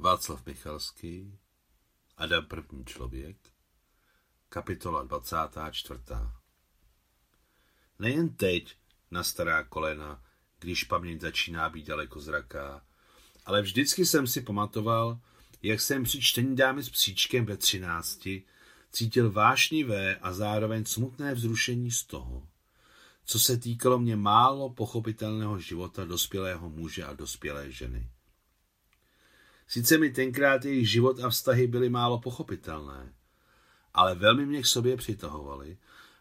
Václav Michalský, Adam první člověk, kapitola 24. Nejen teď, na stará kolena, když paměť začíná být daleko zraká, ale vždycky jsem si pamatoval, jak jsem při čtení dámy s psíčkem ve třinácti cítil vášnivé a zároveň smutné vzrušení z toho, co se týkalo mě málo pochopitelného života dospělého muže a dospělé ženy. Sice mi tenkrát jejich život a vztahy byly málo pochopitelné, ale velmi mě k sobě přitahovali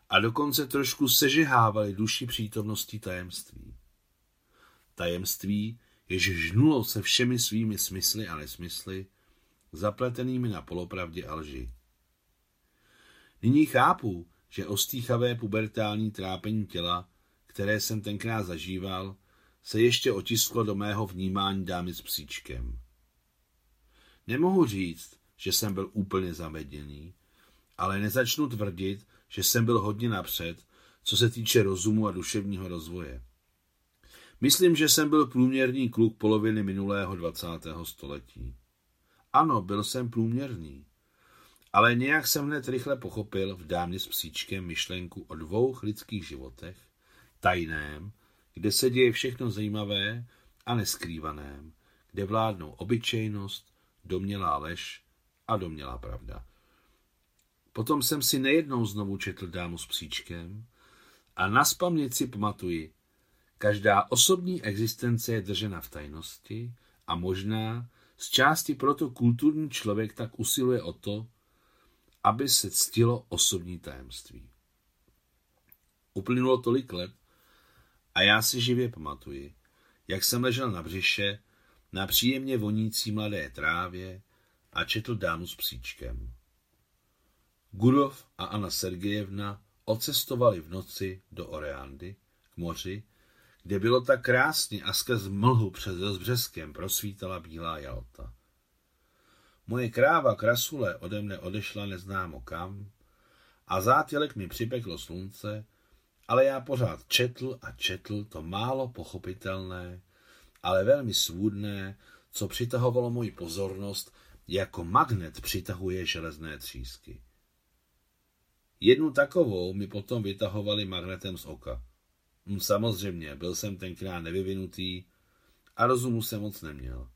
a dokonce trošku sežehávali duši přítomností tajemství. Tajemství, jež žnulo se všemi svými smysly a nesmysly, zapletenými na polopravdě a lži. Nyní chápu, že ostýchavé pubertální trápení těla, které jsem tenkrát zažíval, se ještě otisklo do mého vnímání dámy s psíčkem. Nemohu říct, že jsem byl úplně zameděný, ale nezačnu tvrdit, že jsem byl hodně napřed, co se týče rozumu a duševního rozvoje. Myslím, že jsem byl průměrný kluk poloviny minulého 20. století. Ano, byl jsem průměrný. Ale nějak jsem hned rychle pochopil v dámě s psíčkem myšlenku o dvou lidských životech, tajném, kde se děje všechno zajímavé a neskrývaném, kde vládnou obyčejnost, domělá lež a domělá pravda. Potom jsem si nejednou znovu četl dámu s psíčkem a na si pamatuji, každá osobní existence je držena v tajnosti a možná z části proto kulturní člověk tak usiluje o to, aby se ctilo osobní tajemství. Uplynulo tolik let a já si živě pamatuji, jak jsem ležel na břiše na příjemně vonící mladé trávě a četl dámu s psíčkem. Gurov a Anna Sergejevna ocestovali v noci do Oreandy, k moři, kde bylo tak krásně a skrz mlhu před rozbřeskem prosvítala bílá Jalta. Moje kráva krasule ode mne odešla neznámo kam a zátělek mi připeklo slunce, ale já pořád četl a četl to málo pochopitelné, ale velmi svůdné, co přitahovalo moji pozornost, jako magnet přitahuje železné třísky. Jednu takovou mi potom vytahovali magnetem z oka. Hm, samozřejmě, byl jsem tenkrát nevyvinutý a rozumu jsem moc neměl.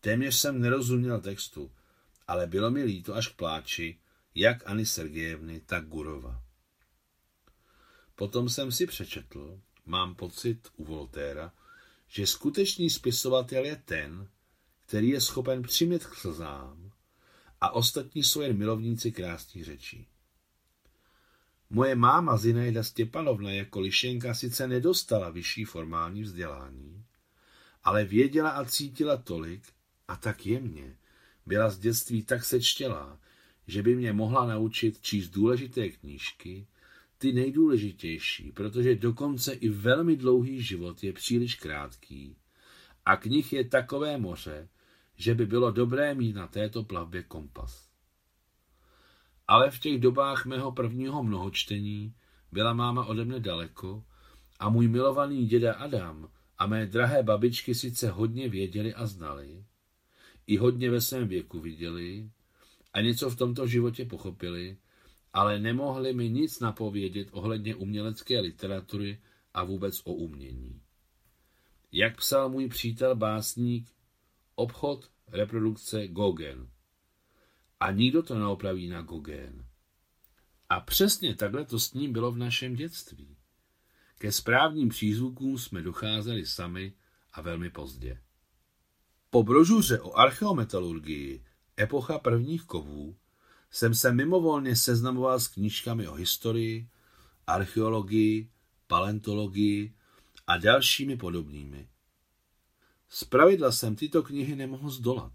Téměř jsem nerozuměl textu, ale bylo mi líto až k pláči, jak Ani Sergejevny, tak Gurova. Potom jsem si přečetl, mám pocit u Voltéra, že skutečný spisovatel je ten, který je schopen přimět k slzám a ostatní jsou jen milovníci krásných řečí. Moje máma Zinejda Stěpanovna jako lišenka sice nedostala vyšší formální vzdělání, ale věděla a cítila tolik a tak jemně, byla z dětství tak sečtělá, že by mě mohla naučit číst důležité knížky, ty nejdůležitější, protože dokonce i velmi dlouhý život je příliš krátký a knih je takové moře, že by bylo dobré mít na této plavbě kompas. Ale v těch dobách mého prvního mnohočtení byla máma ode mne daleko a můj milovaný děda Adam a mé drahé babičky sice hodně věděli a znali, i hodně ve svém věku viděli a něco v tomto životě pochopili, ale nemohli mi nic napovědět ohledně umělecké literatury a vůbec o umění. Jak psal můj přítel básník, obchod, reprodukce, Gogen. A nikdo to neopraví na Gogen. A přesně takhle to s ním bylo v našem dětství. Ke správným přízvukům jsme docházeli sami a velmi pozdě. Po brožuře o archeometalurgii epocha prvních kovů jsem se mimovolně seznamoval s knížkami o historii, archeologii, paleontologii a dalšími podobnými. Zpravidla jsem tyto knihy nemohl zdolat.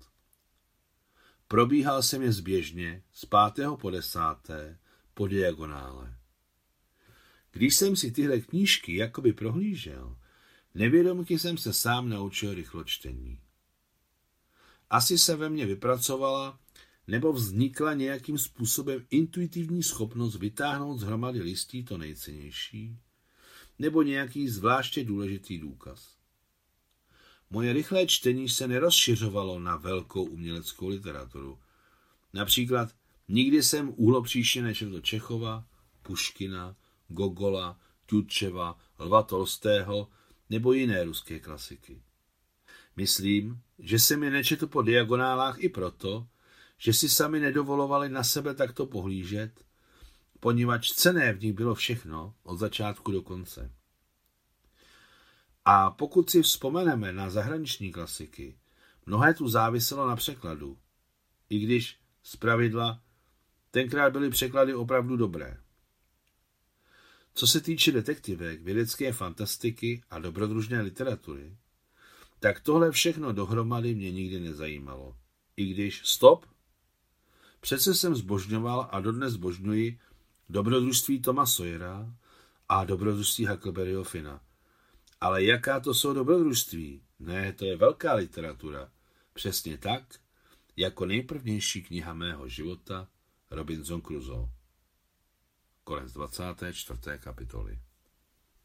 Probíhal jsem je zběžně z pátého po desáté po diagonále. Když jsem si tyhle knížky jakoby prohlížel, nevědomky jsem se sám naučil rychločtení. Asi se ve mně vypracovala nebo vznikla nějakým způsobem intuitivní schopnost vytáhnout z hromady listí to nejcennější, nebo nějaký zvláště důležitý důkaz. Moje rychlé čtení se nerozšiřovalo na velkou uměleckou literaturu. Například nikdy jsem úhlopříště nečetl Čechova, Puškina, Gogola, Tютčeva, Lva Tolstého nebo jiné ruské klasiky. Myslím, že jsem je nečetl po diagonálách i proto, že si sami nedovolovali na sebe takto pohlížet, poněvadž cené v nich bylo všechno od začátku do konce. A pokud si vzpomeneme na zahraniční klasiky, mnohé tu záviselo na překladu, i když z pravidla tenkrát byly překlady opravdu dobré. Co se týče detektivek, vědecké fantastiky a dobrodružné literatury, tak tohle všechno dohromady mě nikdy nezajímalo. I když stop, přece jsem zbožňoval a dodnes zbožňuji dobrodružství Toma Sawyera a dobrodružství Huckleberryho Fina. Ale jaká to jsou dobrodružství? Ne, to je velká literatura. Přesně tak, jako nejprvnější kniha mého života Robinson Crusoe. Konec 24. kapitoly.